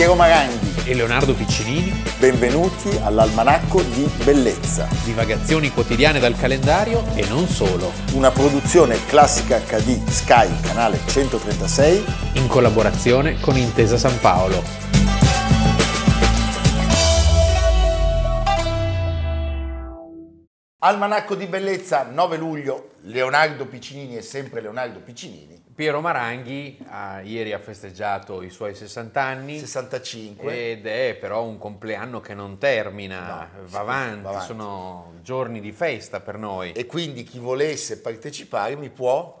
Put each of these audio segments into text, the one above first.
Piero Maranghi. e Leonardo Piccinini, Benvenuti all'Almanacco di Bellezza, divagazioni quotidiane dal calendario e non solo, una produzione classica HD Sky, canale 136. in collaborazione con Intesa San Paolo. Almanacco di Bellezza, 9 luglio, Leonardo Piccinini è sempre Leonardo Piccinini, Piero Maranghi ah, ieri ha festeggiato i suoi 60 anni 65. ed è però un compleanno che non termina, No, va, avanti, va avanti. sono giorni di festa per noi. E quindi chi volesse partecipare mi può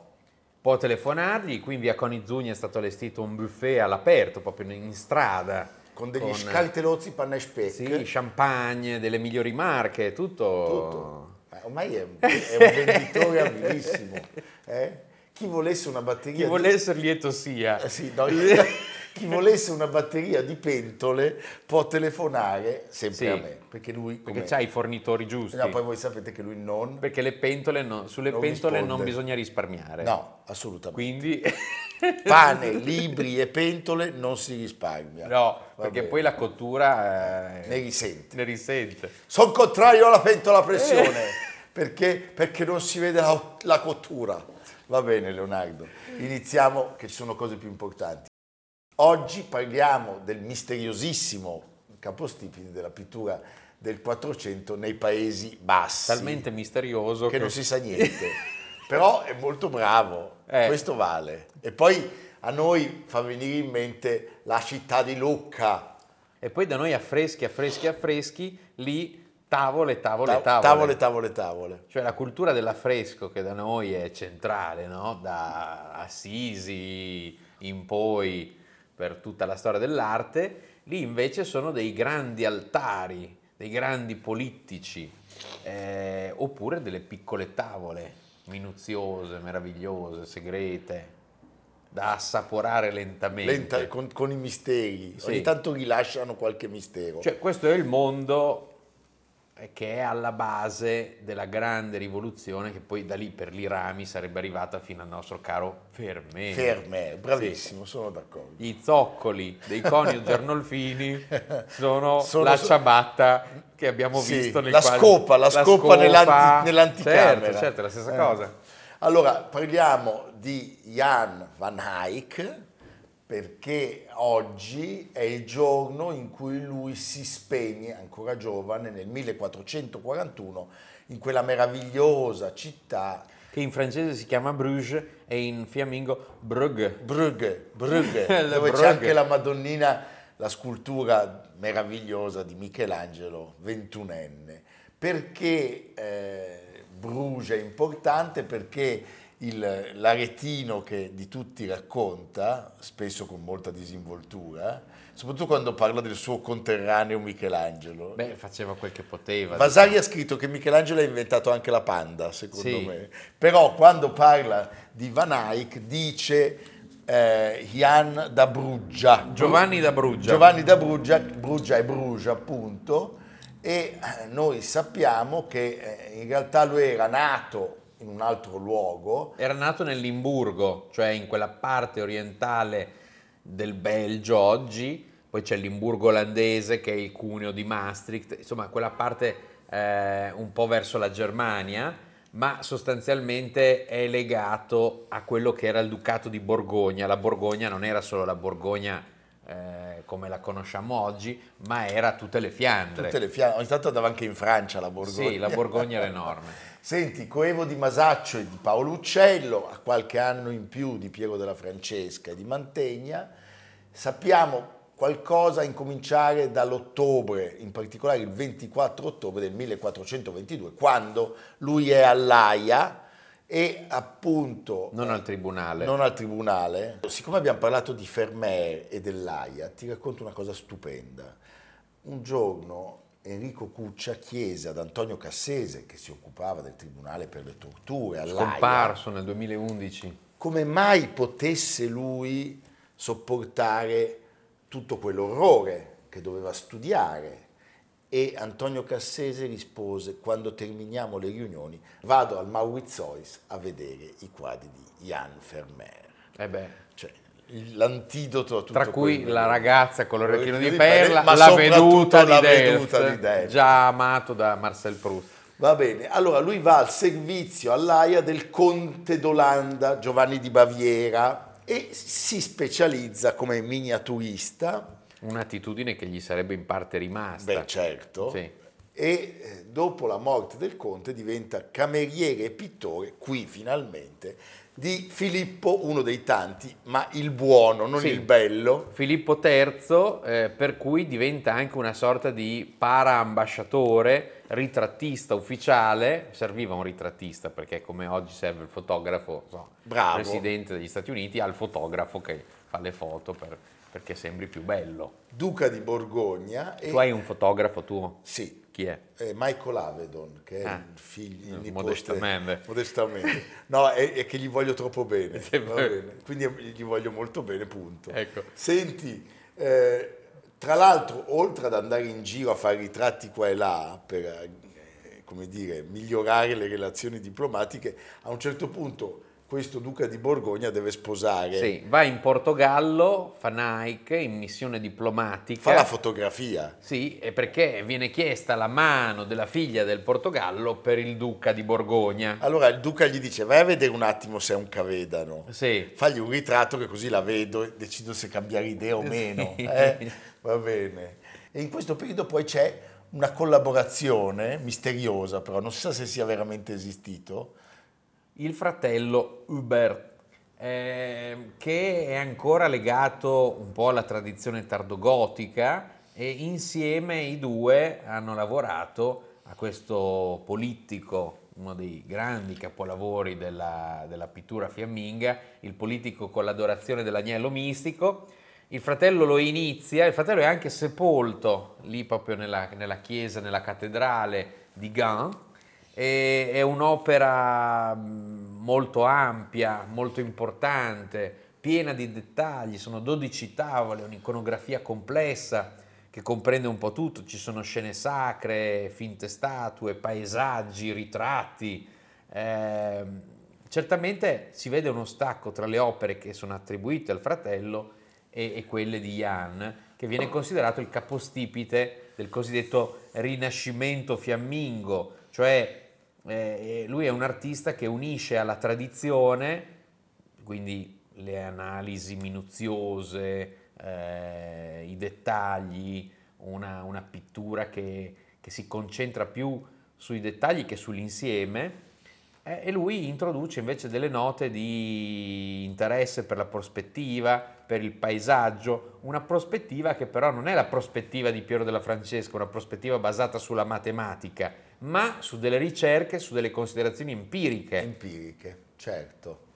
Può telefonargli, qui in via Conizzugni è stato allestito un buffet all'aperto, proprio in strada. con degli scaltelozzi panna e speck. Sì, champagne delle migliori marche, tutto. Tutto. Eh, ormai è, è un venditore abilissimo. eh? Chi volesse una batteria Chi di- essere lieto sia. Eh sì, no, chi volesse una batteria di pentole può telefonare sempre Sì, a me, perché lui Perché c'ha i fornitori giusti. No, poi voi sapete che lui non Perché le pentole no- sulle Non pentole non risponde. bisogna risparmiare. No, assolutamente. Quindi Pane, libri e pentole non si risparmia. no, Va perché bene. poi la cottura eh, ne risente. ne risente. Sono contrario alla pentola a pressione perché, perché non si vede la, la cottura. Va bene, Leonardo. Iniziamo, che ci sono cose più importanti. Oggi parliamo del misteriosissimo capostipite della pittura del 400 nei Paesi Bassi. Talmente misterioso che non si sa niente. Però è molto bravo, Eh. questo vale. E poi a noi fa venire in mente la città di Lucca, E poi da noi affreschi, affreschi, affreschi, lì tavole, tavole, Ta- tavole. tavole, tavole, tavole. Cioè la cultura dell'affresco che da noi è centrale, no? Da Assisi in poi per tutta la storia dell'arte, lì invece sono dei grandi altari, dei grandi polittici, eh, oppure delle piccole tavole minuziose, meravigliose, segrete, da assaporare lentamente. Lenta- con, con i misteri. Sì. Ogni tanto rilasciano qualche mistero. Cioè, questo è il mondo che è alla base della grande rivoluzione che poi da lì per l'Irami sarebbe arrivata fino al nostro caro Fermé. Ferme, bravissimo, sono d'accordo. Gli zoccoli dei coniugi Arnolfini sono, Sono la ciabatta che abbiamo Sì, visto nei la quadri- scopa, la scopa nell'anti- nell'anticamera. Certo, certo, la stessa Eh. cosa. Allora, parliamo di Jan van Eyck perché oggi è il giorno in cui lui si spegne, ancora giovane, nel 1441, in quella meravigliosa città Che in francese si chiama Bruges e in fiammingo Brugge. Brugge, Brugge dove c'è Brugge. anche la Madonnina, la scultura meravigliosa di Michelangelo, ventunenne. Perché eh, Bruges è importante? Perché il- l'aretino che di tutti racconta, spesso con molta disinvoltura, soprattutto quando parla del suo conterraneo Michelangelo. Beh, faceva quel che poteva. Vasari ha scritto che Michelangelo ha inventato anche la panda, secondo Sì. me. Però quando parla di Van Eyck dice eh, Jan da Bruggia. Giovanni da Bruggia. Giovanni da Bruggia, Bruggia è Brugia appunto, e eh, noi sappiamo che eh, in realtà lui era nato in un altro luogo, Era nato nel Limburgo, cioè in quella parte orientale del Belgio oggi, poi c'è il Limburgo olandese che è il cuneo di Maastricht, insomma quella parte eh, un po' verso la Germania, ma sostanzialmente è legato a quello che era il Ducato di Borgogna. La Borgogna non era solo la Borgogna eh, come la conosciamo oggi, ma era tutte le Fiandre. tutte le fiamme, ogni tanto andava anche in Francia la Borgogna. Sì, la Borgogna era enorme. Senti, coevo di Masaccio e di Paolo Uccello, a qualche anno in più di Piero della Francesca e di Mantegna, sappiamo qualcosa a incominciare dall'ottobre, in particolare il 24 ottobre del 1422, quando lui è all'Aia e appunto Non al tribunale. non al tribunale. Siccome abbiamo parlato di Fermer e dell'AIA, ti racconto una cosa stupenda. Un giorno Enrico Cuccia chiese ad Antonio Cassese, che si occupava del tribunale per le torture, all'AIA, Scomparso nel 2011. come mai potesse lui sopportare tutto quell'orrore che doveva studiare. E Antonio Cassese rispose, quando terminiamo le riunioni, vado al Mauritshuis a vedere i quadri di Jan Vermeer. Eh beh, Cioè, l'antidoto a tutto Tra cui quello. la ragazza con l'orecchino di di perla, ma la veduta, la di, veduta Delft, di Delft. già amato da Marcel Proust. Va bene, allora lui va al servizio all'AIA del conte d'Olanda Giovanni di Baviera e si specializza come miniaturista, Un'attitudine che gli sarebbe in parte rimasta. beh certo, Sì. e eh, dopo la morte del conte diventa cameriere e pittore, qui finalmente, di Filippo, uno dei tanti, ma il buono, non Sì. il bello. Filippo III, eh, per cui diventa anche una sorta di para-ambasciatore, ritrattista ufficiale, serviva un ritrattista perché come oggi serve il fotografo, so, Bravo. presidente degli Stati Uniti, al fotografo che fa le foto per- perché sembri più bello. Duca di Borgogna e Tu hai un fotografo tuo? sì, Chi è? eh, Michael Avedon, che è Ah. il figlio, il nipote, modestamente. modestamente. No, è, è che gli voglio troppo bene, bene. quindi gli voglio molto bene, punto. Ecco. Senti, eh, tra l'altro, oltre ad andare in giro a fare ritratti qua e là per, eh, come dire, migliorare le relazioni diplomatiche, a un certo punto questo duca di Borgogna deve sposare, Sì, va in Portogallo, fa Nike in missione diplomatica. fa la fotografia. Sì, e perché viene chiesta la mano della figlia del Portogallo per il duca di Borgogna. Allora il duca gli dice vai a vedere un attimo se è un cavedano. Sì, Fagli un ritratto che così la vedo e decido se cambiare idea o meno. Sì. eh? Va bene. E in questo periodo poi c'è una collaborazione misteriosa, però non si sa se sia veramente esistito. Il fratello Hubert, eh, che è ancora legato un po' alla tradizione tardogotica e insieme i due hanno lavorato a questo politico, uno dei grandi capolavori della, della pittura fiamminga, il politico con l'adorazione dell'agnello mistico. Il fratello lo inizia, il fratello è anche sepolto lì proprio nella, nella chiesa, nella cattedrale di Gand, e- è un'opera mh, molto ampia, molto importante, piena di dettagli, sono 12 tavole, un'iconografia complessa che comprende un po' tutto, ci sono scene sacre, finte statue, paesaggi, ritratti. Ehm, certamente si vede uno stacco tra le opere che sono attribuite al fratello e, e quelle di Jan, che viene considerato il capostipite del cosiddetto rinascimento fiammingo, cioè eh, lui è un artista che unisce alla tradizione, quindi le analisi minuziose, eh, i dettagli, una, una pittura che, che si concentra più sui dettagli che sull'insieme, eh, e lui introduce invece delle note di interesse per la prospettiva, per il paesaggio, una prospettiva che però non è la prospettiva di Piero della Francesca, una prospettiva basata sulla matematica, ma su delle ricerche, su delle considerazioni empiriche. Empiriche, certo.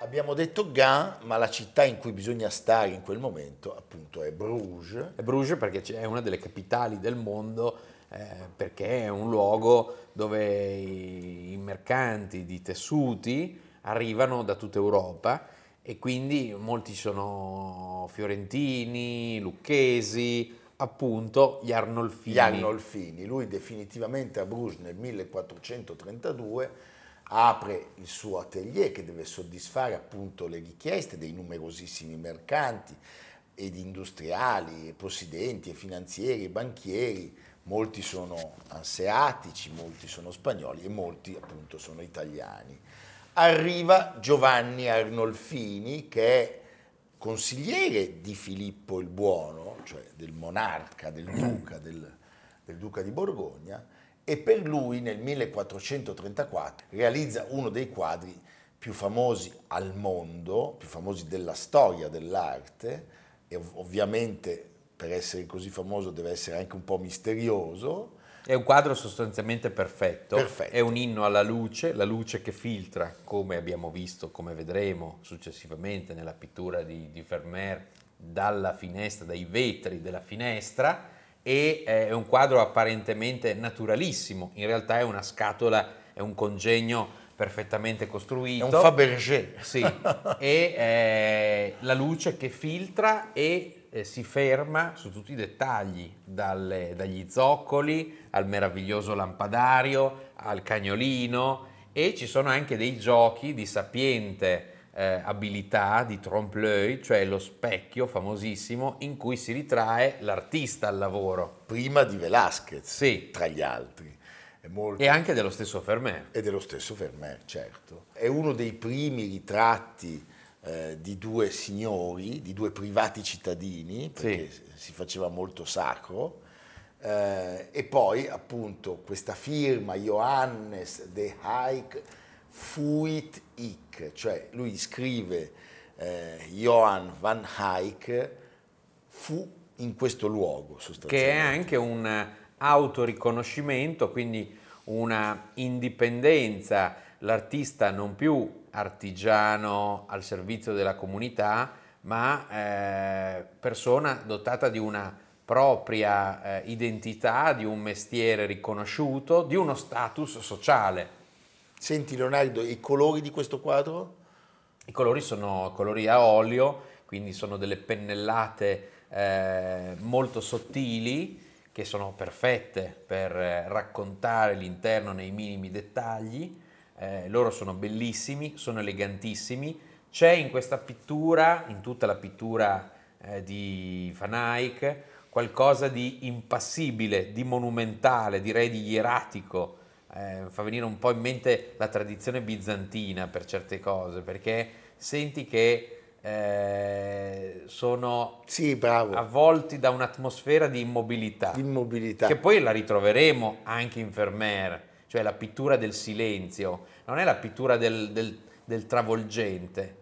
Abbiamo detto Gand, ma la città in cui bisogna stare in quel momento appunto è Bruges. E Bruges perché è una delle capitali del mondo, eh, perché è un luogo dove i, i mercanti di tessuti arrivano da tutta Europa e quindi molti sono fiorentini, lucchesi, appunto gli Arnolfini. Gli Arnolfini. Lui definitivamente a Bruges nel 1432 apre il suo atelier che deve soddisfare appunto le richieste dei numerosissimi mercanti ed industriali, e possidenti, e finanzieri, e banchieri. Molti sono anseatici, molti sono spagnoli e molti appunto sono italiani. Arriva Giovanni Arnolfini che è consigliere di Filippo il Buono, cioè del monarca, del duca, del, del duca di Borgogna, e per lui nel 1434 realizza uno dei quadri più famosi al mondo, più famosi della storia dell'arte, e ov- ovviamente per essere così famoso deve essere anche un po' misterioso, È un quadro sostanzialmente perfetto. Perfetto. È un inno alla luce, la luce che filtra, come abbiamo visto, come vedremo successivamente nella pittura di, di Vermeer, dalla finestra, dai vetri della finestra. E è un quadro apparentemente naturalissimo. In realtà è una scatola, è un congegno perfettamente è costruito. un Fabergé. Sì, e eh, la luce che filtra e eh, si ferma su tutti i dettagli, dalle- dagli zoccoli al meraviglioso lampadario, al cagnolino e ci sono anche dei giochi di sapiente eh, abilità di trompe-l'œil, cioè lo specchio famosissimo in cui si ritrae l'artista al lavoro. Prima di Velázquez, Sì. tra gli altri. Molto... E anche dello stesso Vermeer. E dello stesso Vermeer, certo. È uno dei primi ritratti eh, di due signori, di due privati cittadini, perché si faceva molto sacro. Eh, e poi appunto questa firma Johannes de Eyck Fuit Ick, cioè lui scrive eh, Johann van Eyck fu in questo luogo che è sostanzialmente. anche un autoriconoscimento, quindi una indipendenza, l'artista non più artigiano al servizio della comunità, ma eh, persona dotata di una propria eh, identità, di un mestiere riconosciuto, di uno status sociale. Senti Leonardo, i colori di questo quadro? I colori sono colori a olio, quindi sono delle pennellate eh, molto sottili che sono perfette per eh, raccontare l'interno nei minimi dettagli. Eh, loro sono bellissimi, sono elegantissimi. C'è in questa pittura, in tutta la pittura eh, di Van Eyck, qualcosa di impassibile, di monumentale, direi di ieratico. Eh, fa venire un po' in mente la tradizione bizantina per certe cose, perché senti che eh, sono Sì, bravo, avvolti da un'atmosfera di immobilità, immobilità. che poi la ritroveremo anche in Vermeer, cioè la pittura del silenzio, non è la pittura del, del- del travolgente.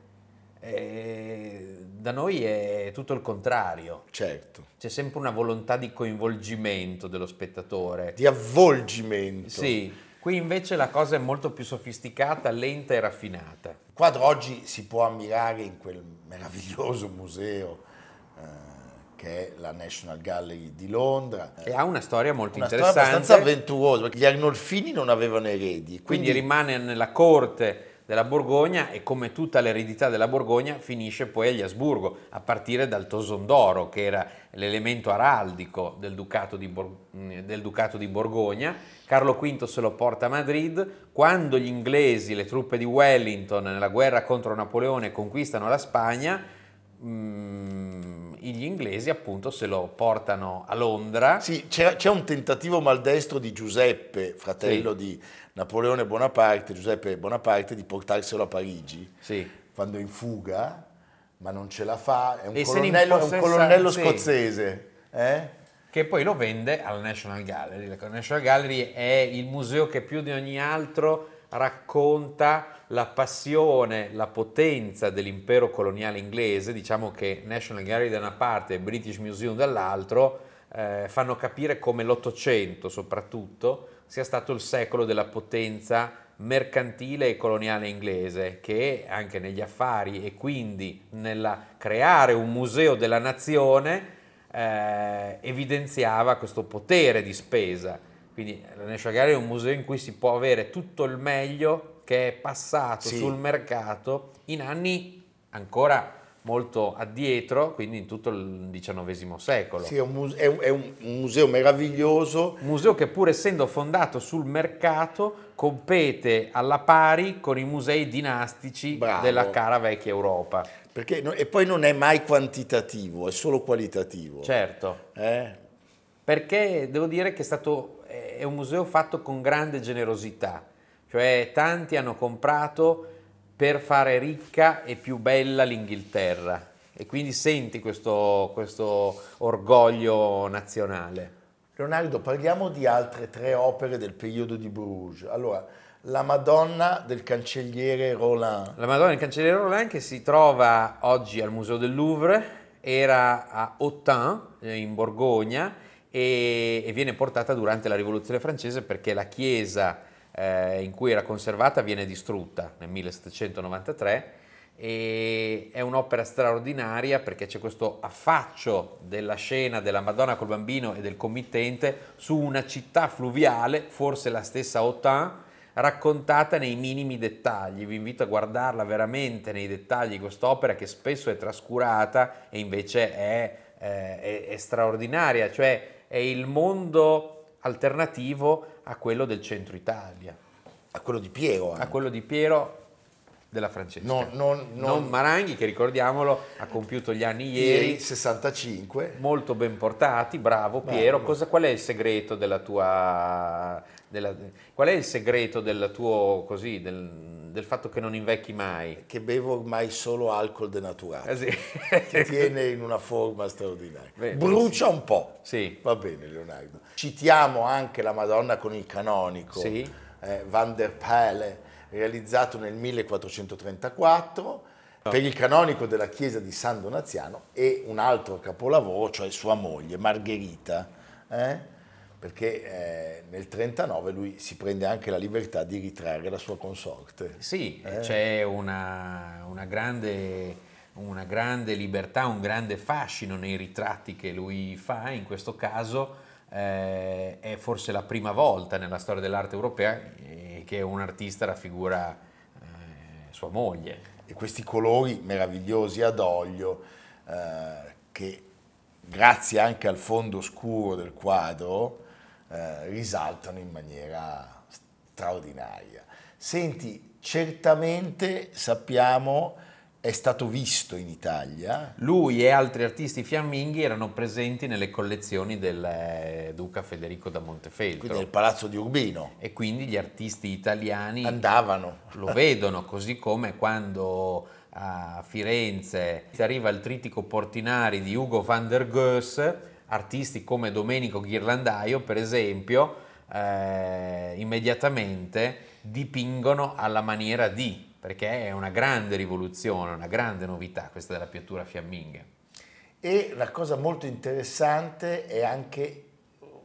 Eh, da noi è tutto il contrario, Certo, c'è sempre una volontà di coinvolgimento dello spettatore. di avvolgimento. Sì, qui invece la cosa è molto più sofisticata, lenta e raffinata. Quadro oggi si può ammirare in quel meraviglioso museo eh, che è la National Gallery di Londra. E ha una storia molto Una storia interessante. abbastanza avventurosa, perché gli Arnolfini non avevano eredi, quindi quindi rimane nella corte della Borgogna e come tutta l'eredità della Borgogna finisce poi agli Asburgo, a partire dal Toson d'Oro, che era l'elemento araldico del Ducato di, Bor- del Ducato di Borgogna. Carlo V se lo porta a Madrid, quando gli inglesi, le truppe di Wellington nella guerra contro Napoleone conquistano la Spagna, mm, gli inglesi appunto se lo portano a Londra. Sì, c'è, c'è un tentativo maldestro di Giuseppe, fratello di Napoleone Bonaparte, Giuseppe Bonaparte, di portarselo a Parigi Sì. quando è in fuga, ma non ce la fa. È un E colonnello, è un colonnello sì. scozzese. eh? che poi lo vende alla National Gallery. La National Gallery è il museo che più di ogni altro racconta la passione, la potenza dell'impero coloniale inglese. Diciamo che National Gallery da una parte e British Museum dall'altro eh, fanno capire come l'Ottocento soprattutto sia stato il secolo della potenza mercantile e coloniale inglese che anche negli affari e quindi nel creare un museo della nazione eh, evidenziava questo potere di spesa. Quindi la National Gallery è un museo in cui si può avere tutto il meglio che è passato Sì. sul mercato in anni ancora molto addietro, quindi in tutto il XIX secolo. Sì, è un, muse- è un- è un- un museo meraviglioso. Un museo che pur essendo fondato sul mercato compete alla pari con i musei dinastici Bravo. della cara vecchia Europa. Perché e poi non è mai quantitativo, è solo qualitativo. Certo, Eh? perché devo dire che è stato è un museo fatto con grande generosità, cioè tanti hanno comprato per fare ricca e più bella l'Inghilterra e quindi senti questo, questo orgoglio nazionale. Leonardo, parliamo di altre tre opere del periodo di Bruges. Allora, la Madonna del cancelliere Roland. La Madonna del Cancelliere Roland che si trova oggi al Museo del Louvre, era a Autun eh, in Borgogna e, e viene portata durante la Rivoluzione francese perché la chiesa eh, in cui era conservata viene distrutta nel 1793 e è un'opera straordinaria perché c'è questo affaccio della scena della Madonna col bambino e del committente su una città fluviale, forse la stessa Autun, raccontata nei minimi dettagli. Vi invito a guardarla veramente nei dettagli quest'opera che spesso è trascurata e invece è, eh, è- è straordinaria, cioè è il mondo alternativo a quello del centro Italia, A quello di Piero. a anche. quello di Piero della Francesca. Non, non, non, non Maranghi, che ricordiamolo, ha compiuto gli anni ieri. ieri 65. Molto ben portati, bravo Piero. Cosa, qual è il segreto della tua... Della, qual è il segreto del tuo, così, del, del, fatto che non invecchi mai? Che bevo ormai solo alcol denaturato. Eh sì. Ti tiene in una forma straordinaria. Beh, Brucia sì. un po'. Sì. Va bene Leonardo. Citiamo anche la Madonna con il canonico. Sì. Eh, Van der Pelle realizzato nel 1434 per il canonico della chiesa di San Donaziano e un altro capolavoro, cioè sua moglie, Margherita, eh? Perché eh, nel 39 lui si prende anche la libertà di ritrarre la sua consorte. Sì, eh? c'è una, una, grande, una grande libertà, un grande fascino nei ritratti che lui fa, in questo caso eh, è forse la prima volta nella storia dell'arte europea eh, che un artista raffigura eh, sua moglie. E questi colori meravigliosi ad olio eh, che grazie anche al fondo scuro del quadro eh, risaltano in maniera straordinaria. Senti, certamente sappiamo è stato visto in Italia. Lui e altri artisti fiamminghi erano presenti nelle collezioni del eh, Duca Federico da Montefeltro. Quindi nel palazzo di Urbino. E quindi gli artisti italiani andavano. Lo vedono, così come quando a Firenze arriva il trittico Portinari di Ugo van der Goes, artisti come Domenico Ghirlandaio, per esempio, eh, immediatamente dipingono alla maniera di perché è una grande rivoluzione, una grande novità questa della pittura fiamminga. E la cosa molto interessante è anche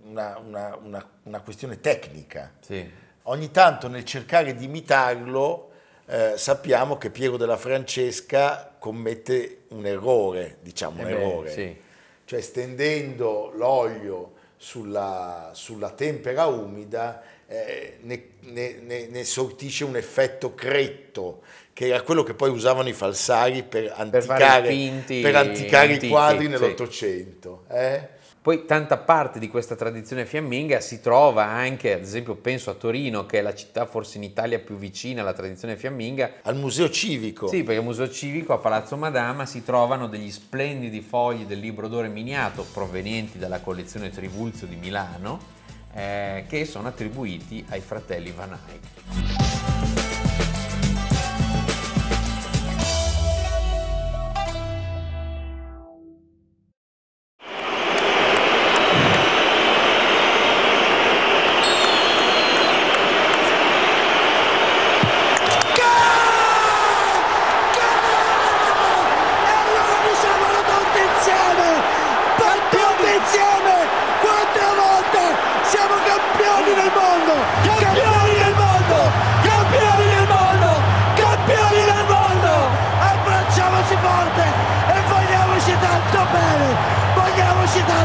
una, una, una, una questione tecnica. Sì. Ogni tanto nel cercare di imitarlo eh, sappiamo che Piero della Francesca commette un errore, diciamo eh un beh, errore, sì. Cioè stendendo l'olio sulla, sulla tempera umida eh, ne, ne, ne, sortisce un effetto cretto, che era quello che poi usavano i falsari per anticare, per per anticare i quadri nell'Ottocento. Eh? Poi tanta parte di questa tradizione fiamminga si trova anche, ad esempio penso a Torino, che è la città forse in Italia più vicina alla tradizione fiamminga. Al Museo Civico. Sì, perché al Museo Civico a Palazzo Madama si trovano degli splendidi fogli del libro d'oro miniato provenienti dalla collezione Trivulzio di Milano eh, che sono attribuiti ai fratelli Van Eyck.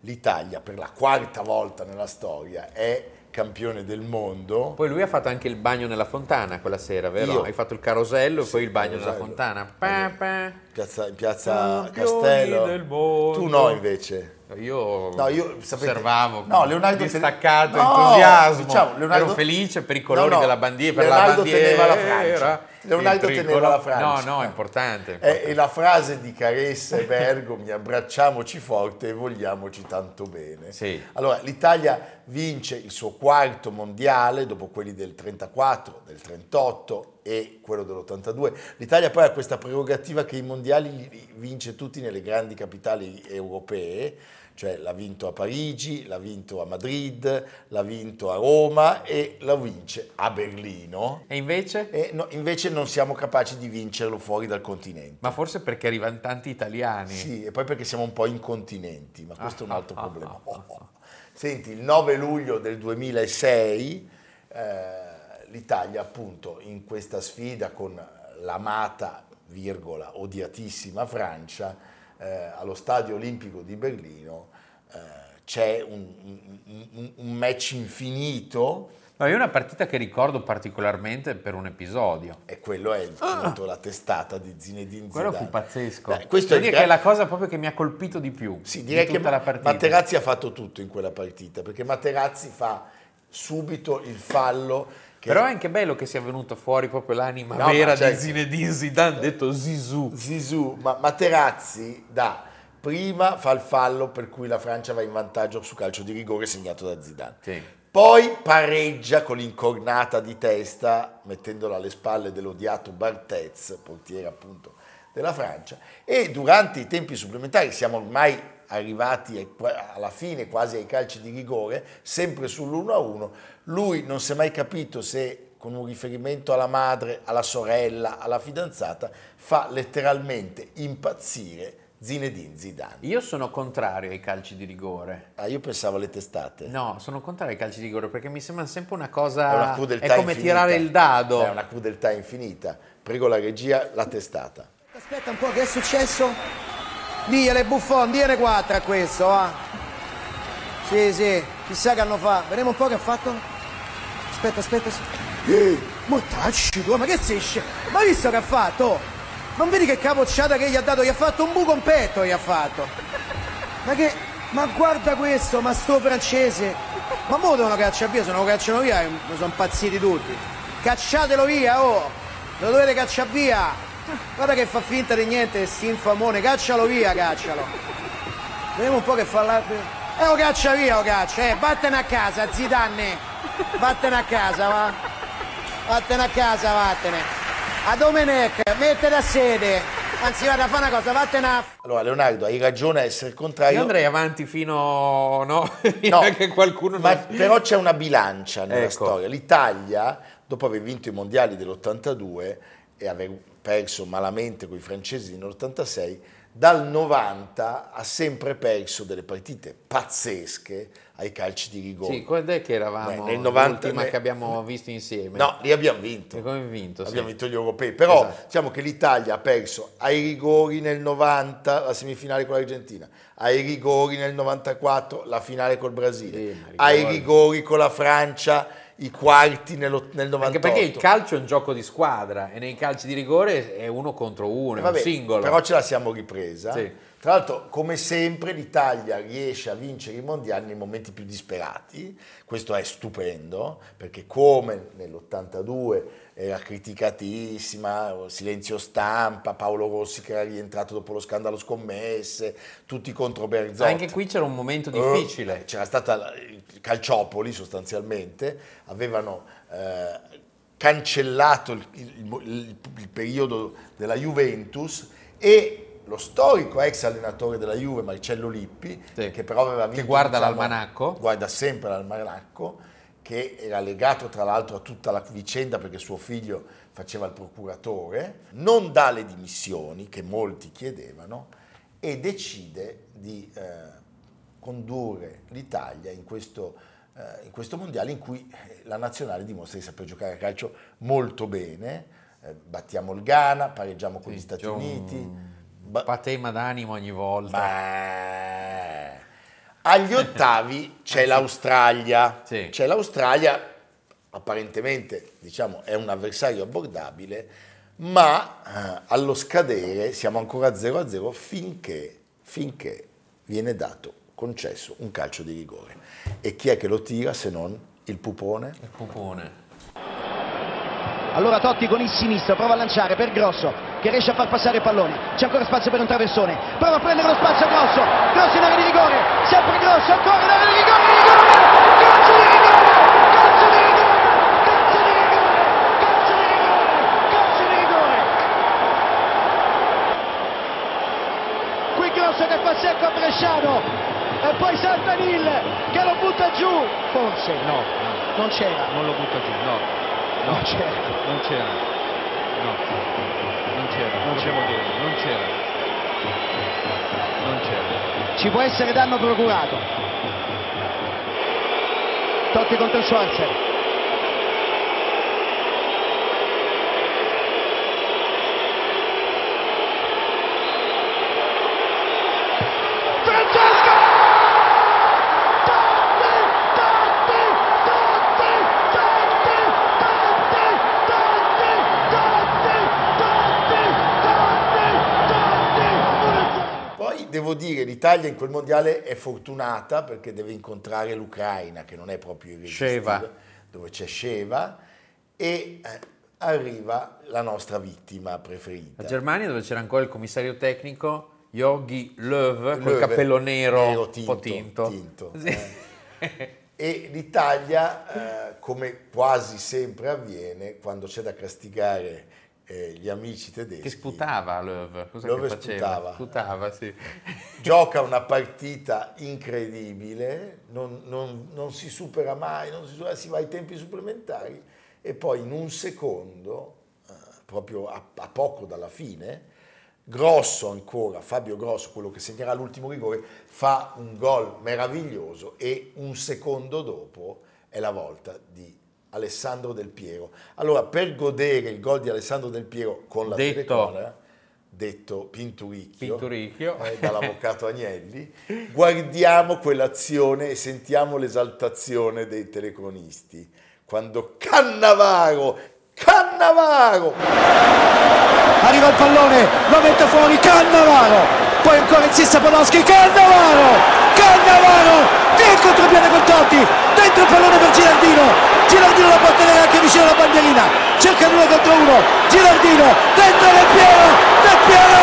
l'Italia per la quarta volta nella storia è campione del mondo. Poi lui ha fatto anche il bagno nella fontana quella sera, vero? Io, Hai fatto il carosello e poi il bagno nella fontana. Pa, pa. Piazza, in piazza Castello. Tu no invece. Io, no, io sapete, osservavo no, Leonardo distaccato no, entusiasmo, diciamo, Leonardo, ero felice per i colori no, della bandiera, per Leonardo la bandiera. teneva la Francia. Leonardo teneva la Francia. No, no, è importante. importante. E, e, la frase di Caressa e Bergomi, abbracciamoci forte e vogliamoci tanto bene. Sì. Allora, l'Italia vince il suo quarto mondiale, dopo quelli del 34, del 38 e quello dell'82. L'Italia poi ha questa prerogativa che i mondiali li vince tutti nelle grandi capitali europee, cioè l'ha vinto a Parigi, l'ha vinto a Madrid, l'ha vinto a Roma e la vince a Berlino. E invece? E no, invece non siamo capaci di vincerlo fuori dal continente. Ma forse perché arrivano tanti italiani. Sì, e poi perché siamo un po' incontinenti, ma questo ah, è un altro ah, problema. Ah, oh, oh. Senti, il 9 luglio del 2006 eh, l'Italia appunto in questa sfida con l'amata, virgola, odiatissima Francia, eh, allo Stadio Olimpico di Berlino eh, c'è un, un, un match infinito No, io una partita che ricordo particolarmente per un episodio. E quello è appunto ah. la testata di Zinedine Zidane. Quello fu pazzesco. Beh, questo è, che è la cosa proprio che mi ha colpito di più. Sì, direi che Materazzi ha fatto tutto in quella partita, perché Materazzi fa subito il fallo. Però è anche bello che sia venuto fuori proprio l'anima no, vera certo. di Zinedine Zidane, detto Zizou. Zizou, ma Materazzi da prima fa il fallo per cui la Francia va in vantaggio su calcio di rigore segnato da Zidane. Sì. Poi pareggia con l'incornata di testa, mettendola alle spalle dell'odiato Barthez, portiere appunto della Francia, e durante i tempi supplementari, siamo ormai arrivati alla fine quasi ai calci di rigore, sempre sull'1-1, lui non si è mai capito se con un riferimento alla madre, alla sorella, alla fidanzata, fa letteralmente impazzire Zinedine Zidane. Io sono contrario ai calci di rigore. Ah, io pensavo alle testate. No, sono contrario ai calci di rigore perché mi sembra sempre una cosa... È una crudeltà È come infinita. tirare il dado. È una crudeltà infinita. Prego la regia, la testata. Aspetta un po', che è successo? Digliele Buffon, digliene quattro a questo, va. Sì, sì, chissà che hanno fatto. Vediamo un po' che ha fatto. Aspetta, aspetta. aspetta. Ehi, mortacci tu, ma che sei Ma hai visto che ha fatto? Non vedi che capocciata che gli ha dato? Gli ha fatto un buco in petto, gli ha fatto. Ma che... Ma guarda questo, ma sto francese. Ma mo devono cacciare via, se non lo cacciano via mi sono impazziti tutti. Cacciatelo via, oh! Lo dovete cacciare via! Guarda che fa finta di niente, sti infamone, caccialo via, caccialo. Vediamo un po' che fa la... Eh, lo caccia via, lo caccia, eh, vattene a casa, Zidanne. Vattene a casa, va. Vattene a casa, vattene a Domenech, mettere a sede. Anzi, vada a fare una cosa, vattene a... Allora, Leonardo, hai ragione a essere contrario. Io andrei avanti fino... no? no che qualcuno... Ma non... però c'è una bilancia nella ecco. storia. L'Italia, dopo aver vinto i mondiali dell'82 e aver perso malamente con i francesi nell'86, dal 90 ha sempre perso delle partite pazzesche ai calci di rigore. Sì, quando è che eravamo Beh, nel 90, l'ultima che abbiamo visto insieme? No, lì abbiamo vinto. E come vinto? Abbiamo sì. vinto gli europei, però esatto. diciamo che l'Italia ha perso ai rigori nel 90 la semifinale con l'Argentina, ai rigori nel 94 la finale col Brasile, sì, ai rigori con la Francia i quarti nello, nel 98. Anche perché il calcio è un gioco di squadra e nei calci di rigore è uno contro uno, è vabbè, un singolo. Però ce la siamo ripresa. Sì. Tra l'altro, come sempre, l'Italia riesce a vincere i mondiali nei momenti più disperati. Questo è stupendo, perché come nell'82 era criticatissima, silenzio stampa, Paolo Rossi che era rientrato dopo lo scandalo scommesse, tutti contro Berzotti. Anche qui c'era un momento difficile. Uh, c'era stata Calciopoli sostanzialmente, avevano eh, cancellato il, il, il, il periodo della Juventus e lo storico ex allenatore della Juve, Marcello Lippi, sì. che però aveva vinto... Che guarda diciamo, l'almanacco. Guarda sempre l'almanacco, che era legato tra l'altro a tutta la vicenda perché suo figlio faceva il procuratore, non dà le dimissioni, che molti chiedevano, e decide di eh, condurre l'Italia in questo, eh, in questo mondiale in cui la nazionale dimostra di saper giocare a calcio molto bene. Eh, battiamo il Ghana, pareggiamo con sì, gli Stati Uniti ba- patema d'animo ogni volta. Beh. Agli ottavi c'è l'Australia. Sì. C'è l'Australia, apparentemente diciamo, è un avversario abbordabile, ma eh, allo scadere siamo ancora 0-0 finché, finché viene dato, concesso un calcio di rigore. E chi è che lo tira se non il pupone? Il pupone. Allora Totti con il sinistro prova a lanciare per Grosso che riesce a far passare i palloni. C'è ancora spazio per un traversone. Prova a prendere lo spazio Grosso. Grosso in area di rigore. Sempre Grosso, ancora in area di rigore. rigore! Calcio di rigore! Calcio di rigore! Calcio di rigore! Calcio di rigore! Qui Grosso che fa secco a Bresciano. E poi salta Nil che lo butta giù. Forse no, no. non c'era. Non lo butta giù, no. No, non c'era. Non c'era. No. C'era. Non c'era. Non c'era. Non c'era. Ci può essere danno procurato. Totti contro Schwarzer. Devo dire, l'Italia in quel mondiale è fortunata perché deve incontrare l'Ucraina, che non è proprio irresistibile, Sheva. dove c'è Sheva, e eh, arriva la nostra vittima preferita. La Germania dove c'era ancora il commissario tecnico Yogi Löw col cappello nero, nero, un po' tinto. tinto, Sì. eh. E l'Italia, eh, come quasi sempre avviene, quando c'è da castigare eh, gli amici tedeschi, Che sputava Löw, cosa Löw sputava. Sputava, sì. gioca una partita incredibile, non, non- non si supera mai, non si, supera- si va ai tempi supplementari e poi in un secondo, eh, proprio a, a poco dalla fine, Grosso ancora, Fabio Grosso, quello che segnerà l'ultimo rigore, fa un gol meraviglioso e un secondo dopo è la volta di Alessandro Del Piero. Allora, per godere il gol di Alessandro Del Piero con la Detto- telecamera, detto Pinturicchio, Pinturicchio. eh, dall'avvocato Agnelli, guardiamo quell'azione e sentiamo l'esaltazione dei telecronisti. Quando Cannavaro, Cannavaro, Arriva il pallone, lo mette fuori Cannavaro. Poi ancora insiste Podolski, Cannavaro! Cannavaro! Via il contropiede con Totti. Dentro il pallone per Girardino. Girardino la può tenere anche vicino alla bandierina. Cerca due contro uno. Girardino. Dentro Del Piero. Del Piero.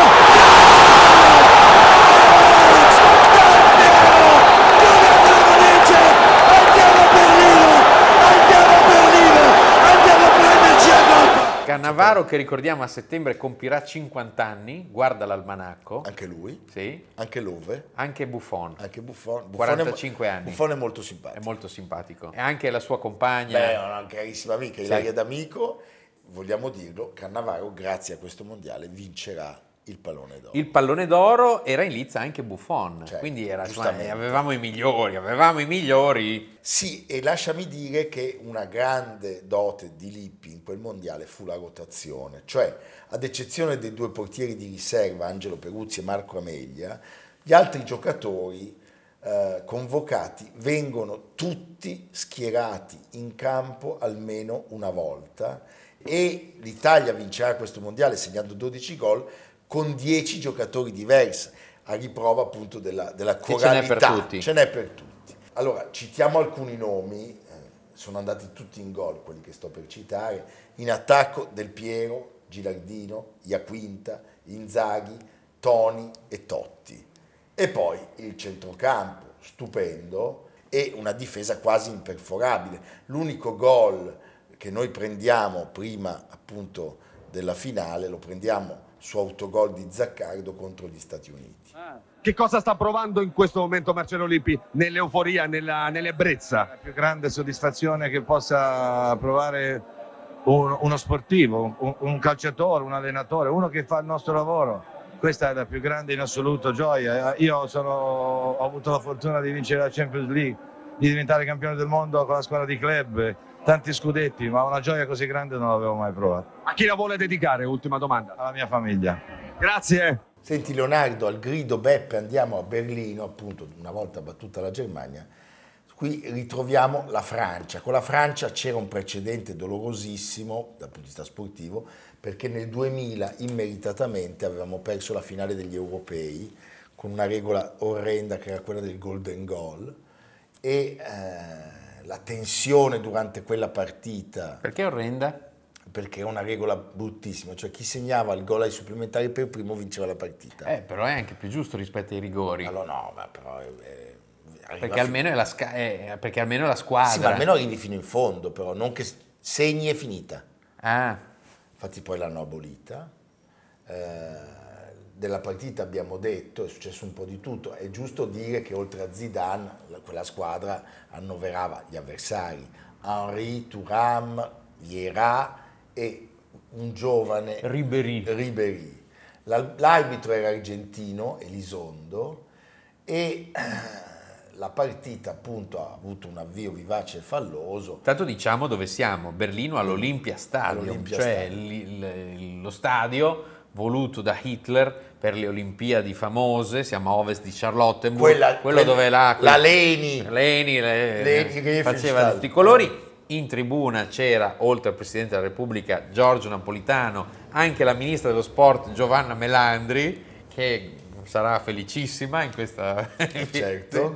Cannavaro che ricordiamo a settembre compirà 50 anni, guarda l'almanacco, anche lui, sì, anche Love, anche Buffon, anche Buffon. Buffon 45 è, anni. Buffon è molto è simpatico. molto simpatico. E anche la sua compagna, Beh, è una carissima amica, Ilaria D'Amico, vogliamo dirlo, Cannavaro grazie a questo mondiale vincerà il pallone d'oro. il pallone d'oro era in lizza anche Buffon, Certo, quindi era, giustamente. avevamo i migliori, avevamo i migliori. Sì, e lasciami dire che una grande dote di Lippi in quel mondiale fu la rotazione, cioè ad eccezione dei due portieri di riserva, Angelo Peruzzi e Marco Amelia, gli altri giocatori eh, convocati vengono tutti schierati in campo almeno una volta e l'Italia vincerà questo mondiale segnando 12 gol con 10 giocatori diversi, a riprova appunto della, della Che ce n'è per coralità. tutti. Ce n'è per tutti. Allora, citiamo alcuni nomi, eh, sono andati tutti in gol quelli che sto per citare. In attacco Del Piero, Gilardino, Iaquinta, Inzaghi, Toni e Totti. E poi il centrocampo, stupendo, e una difesa quasi imperforabile. L'unico gol che noi prendiamo prima appunto della finale lo prendiamo su autogol di Zaccardo contro gli Stati Uniti. Che cosa sta provando in questo momento Marcello Lippi? Nell'euforia, nella, nell'ebbrezza? la più grande soddisfazione che possa provare un- uno sportivo, un, un calciatore, un allenatore, uno che fa il nostro lavoro. Questa è la più grande in assoluto gioia. Io sono- ho avuto la fortuna di vincere la Champions League, di diventare campione del mondo con la squadra di club, tanti scudetti, ma una gioia così grande non l'avevo mai provata. A chi la vuole dedicare? Ultima domanda. Alla mia famiglia. Grazie. Senti Leonardo, al grido Beppe andiamo a Berlino, appunto una volta battuta la Germania, qui ritroviamo la Francia. Con la Francia c'era un precedente dolorosissimo dal punto di vista sportivo, perché nel 2000 immeritatamente avevamo perso la finale degli europei con una regola orrenda che era quella del golden goal e eh, la tensione durante quella partita Perché è orrenda? perché è una regola bruttissima, cioè chi segnava il gol ai supplementari per primo vinceva la partita. Eh, però è anche più giusto rispetto ai rigori. Allora no, ma però... eh, perché, almeno è la sca- eh, perché almeno è la squadra. Sì, ma almeno arrivi fino in fondo, però, non che segni è finita. Ah, Infatti poi l'hanno abolita. Eh, della partita abbiamo detto, è successo un po' di tutto, è giusto dire che oltre a Zidane, la- quella squadra annoverava gli avversari, Henri, Thuram, Vieira e un giovane. Ribéry. L'al- L'arbitro era argentino, Elizondo, e la partita appunto ha avuto un avvio vivace e falloso. Tanto diciamo dove siamo, Berlino all'Olympia Stadium, All'Olympia cioè Stadium. li- il- lo stadio voluto da Hitler per le Olimpiadi famose, siamo a ovest di Charlottenburg, Quella- quello quella- dove la, la Leni. Leni le- Leni faceva Riefenstahl. tutti i colori. In tribuna c'era, oltre al Presidente della Repubblica Giorgio Napolitano, anche la Ministra dello Sport Giovanna Melandri, che sarà felicissima in questa... certo.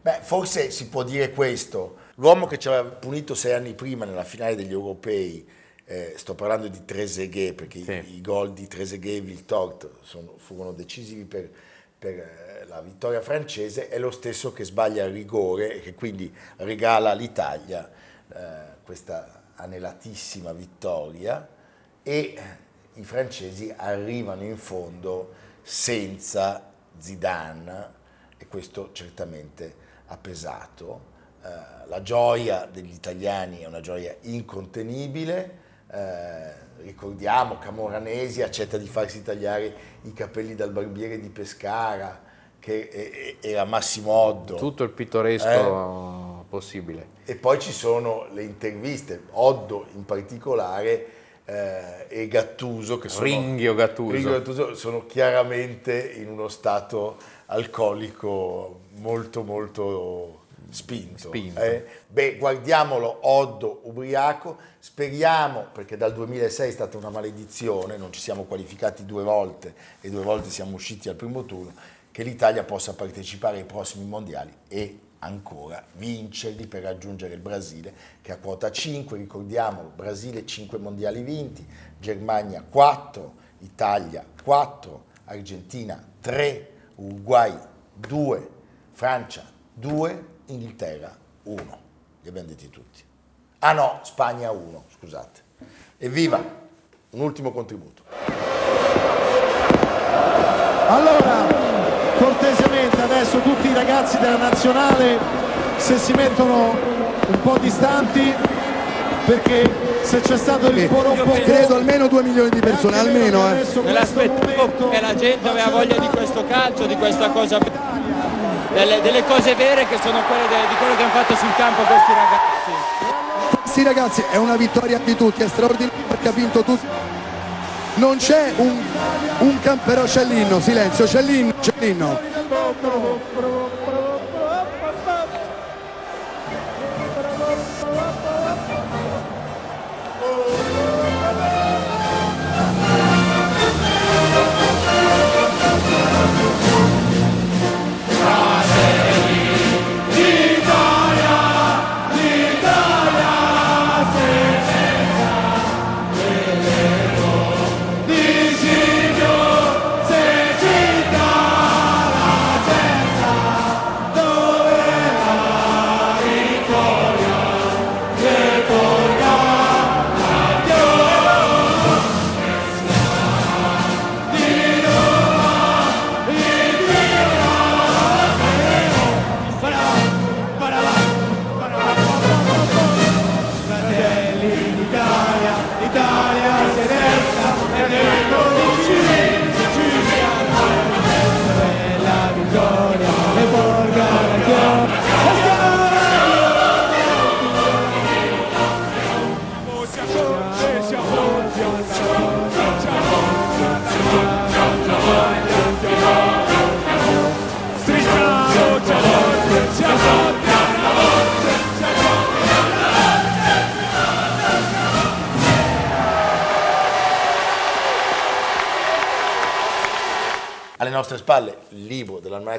Beh, forse si può dire questo. L'uomo che ci aveva punito sei anni prima nella finale degli europei, eh, sto parlando di Trezeguet, perché Sì. i, i gol di Trezeguet e Viltort sono- furono decisivi per, per, eh, la vittoria francese, è lo stesso che sbaglia il rigore e che quindi regala all'Italia eh, questa anelatissima vittoria e i francesi arrivano in fondo senza Zidane e questo certamente ha pesato. Eh, la gioia degli italiani è una gioia incontenibile. Eh, ricordiamo Camoranesi accetta di farsi tagliare i capelli dal barbiere di Pescara, che eh, era Massimo Oddo. Tutto il pittoresco possibile. E poi ci sono le interviste, Oddo in particolare eh, e Gattuso che sono, Ringhio Gattuso. Ringhio Gattuso sono chiaramente in uno stato alcolico molto molto spinto. Spinto. eh. Beh, guardiamolo Oddo ubriaco, speriamo, perché dal 2006 è stata una maledizione, non ci siamo qualificati due volte e due volte siamo usciti al primo turno, che l'Italia possa partecipare ai prossimi mondiali e ancora vincerli per raggiungere il Brasile che a quota 5, ricordiamolo, Brasile 5 mondiali vinti, Germania 4, Italia 4, Argentina 3, Uruguay 2, Francia 2, Inghilterra 1. Li abbiamo detti tutti. Ah no, Spagna 1, scusate. Evviva! Un ultimo contributo. Allora, cortesemente adesso tutti i ragazzi della nazionale se si mettono un po' distanti perché se c'è stato il sporompo Credo almeno 2 milioni di persone, almeno. Eh. Me l'aspettavo che la gente aveva voglia di questo calcio, di questa cosa, delle, delle cose vere che sono quelle de- di quello che hanno fatto sul campo questi ragazzi. Sì ragazzi, è una vittoria di tutti, è straordinario perché ha vinto tutti. Non c'è un, un camp- però c'è l'inno, silenzio, c'è l'inno, c'è l'inno.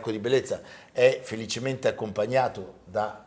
dell'Almanacco di Bellezza è felicemente accompagnato da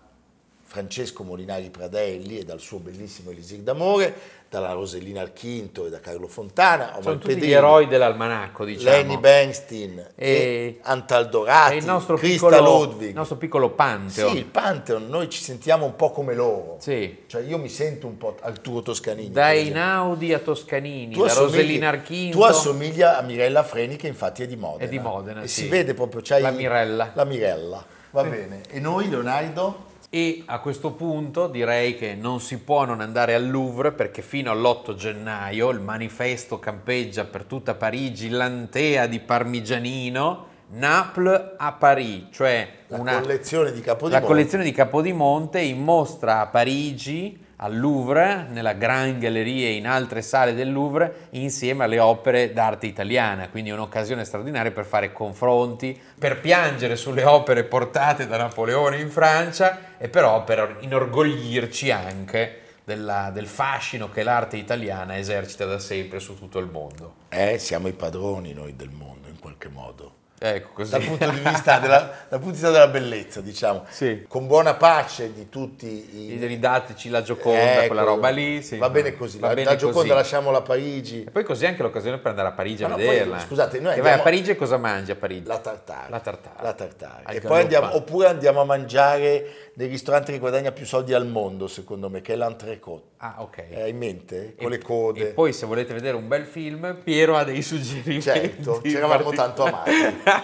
Francesco Molinari Pradelli e dal suo bellissimo Elisir d'Amore, dalla Rosellina Archinto e da Carlo Fontana, Omar Sono tutti gli Pedrini, eroi dell'almanacco, diciamo. Lenny Bernstein e, E- Antal Dorati, il nostro Krista piccolo, Ludwig. il nostro piccolo Pantheon. Sì, il Pantheon, noi ci sentiamo un po' come loro. Sì. Cioè io mi sento un po' Arturo Toscanini. Da. Einaudi a Toscanini, Tu da Rosellina Archinto. Tu assomiglia a Mirella Freni che infatti è di Modena. È di Modena, E sì. si vede proprio, c'hai La Mirella. La Mirella, va bene. E noi Leonardo? E a questo punto direi che non si può non andare al Louvre perché fino all'8 gennaio il manifesto campeggia per tutta Parigi l'antea di Parmigianino, Naples a Paris, cioè La una, collezione di la Capodimonte. collezione di Capodimonte in mostra a Parigi, al Louvre, nella Grand Galleria e in altre sale del Louvre, insieme alle opere d'arte italiana. Quindi è un'occasione straordinaria per fare confronti, per piangere sulle opere portate da Napoleone in Francia e però per inorgoglirci anche della- del fascino che l'arte italiana esercita da sempre su tutto il mondo. Eh, siamo i padroni noi del mondo in qualche modo. Ecco, così. Dal punto di vista della, dal punto di vista della bellezza, diciamo. Sì. Con buona pace di tutti i... Ridateci la Gioconda, Ecco, quella roba lì. sì. va bene così. Va la, bene la Gioconda così. lasciamola a Parigi. E poi così è anche l'occasione per andare a Parigi Ma a no, poi, vederla. scusate, noi Che vai a andiamo- Parigi e cosa mangi a Parigi? La tartare. La tartare. La tartare. E poi andiamo, oppure andiamo a mangiare nei ristoranti che guadagna più soldi al mondo, secondo me, che è l'entrecôte. Ah, ok. Hai in mente? Con E- le code. E poi se volete vedere un bel film, Piero ha dei suggerimenti. Certo, ci eravamo tanto amati,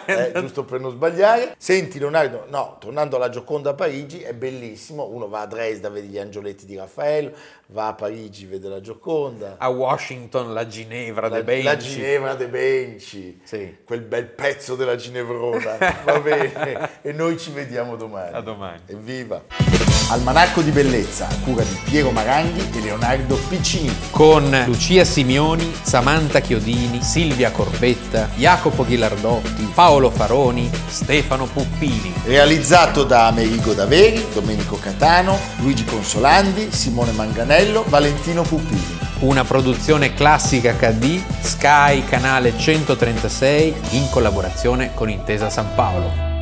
eh, giusto per non sbagliare. Senti Leonardo, no, tornando alla Gioconda a Parigi, è bellissimo, uno va a Dresda, vede gli angioletti di Raffaello, va a Parigi, vede la Gioconda, A Washington la Ginevra la, de Benci. la Ginevra de Benci, Sì. quel bel pezzo della Ginevrona, va bene, e noi ci vediamo domani. A domani. Evviva! Almanacco di bellezza, a cura di Piero Maranghi e Leonardo Piccini. Con Lucia Simioni, Samantha Chiodini, Silvia Corbetta, Jacopo Ghilardotti, Paolo Faroni, Stefano Puppini. Realizzato da Amerigo Daveri, Domenico Catano, Luigi Consolandi, Simone Manganello, Valentino Puppini. Una produzione classica HD, Sky Canale 136, in collaborazione con Intesa San Paolo.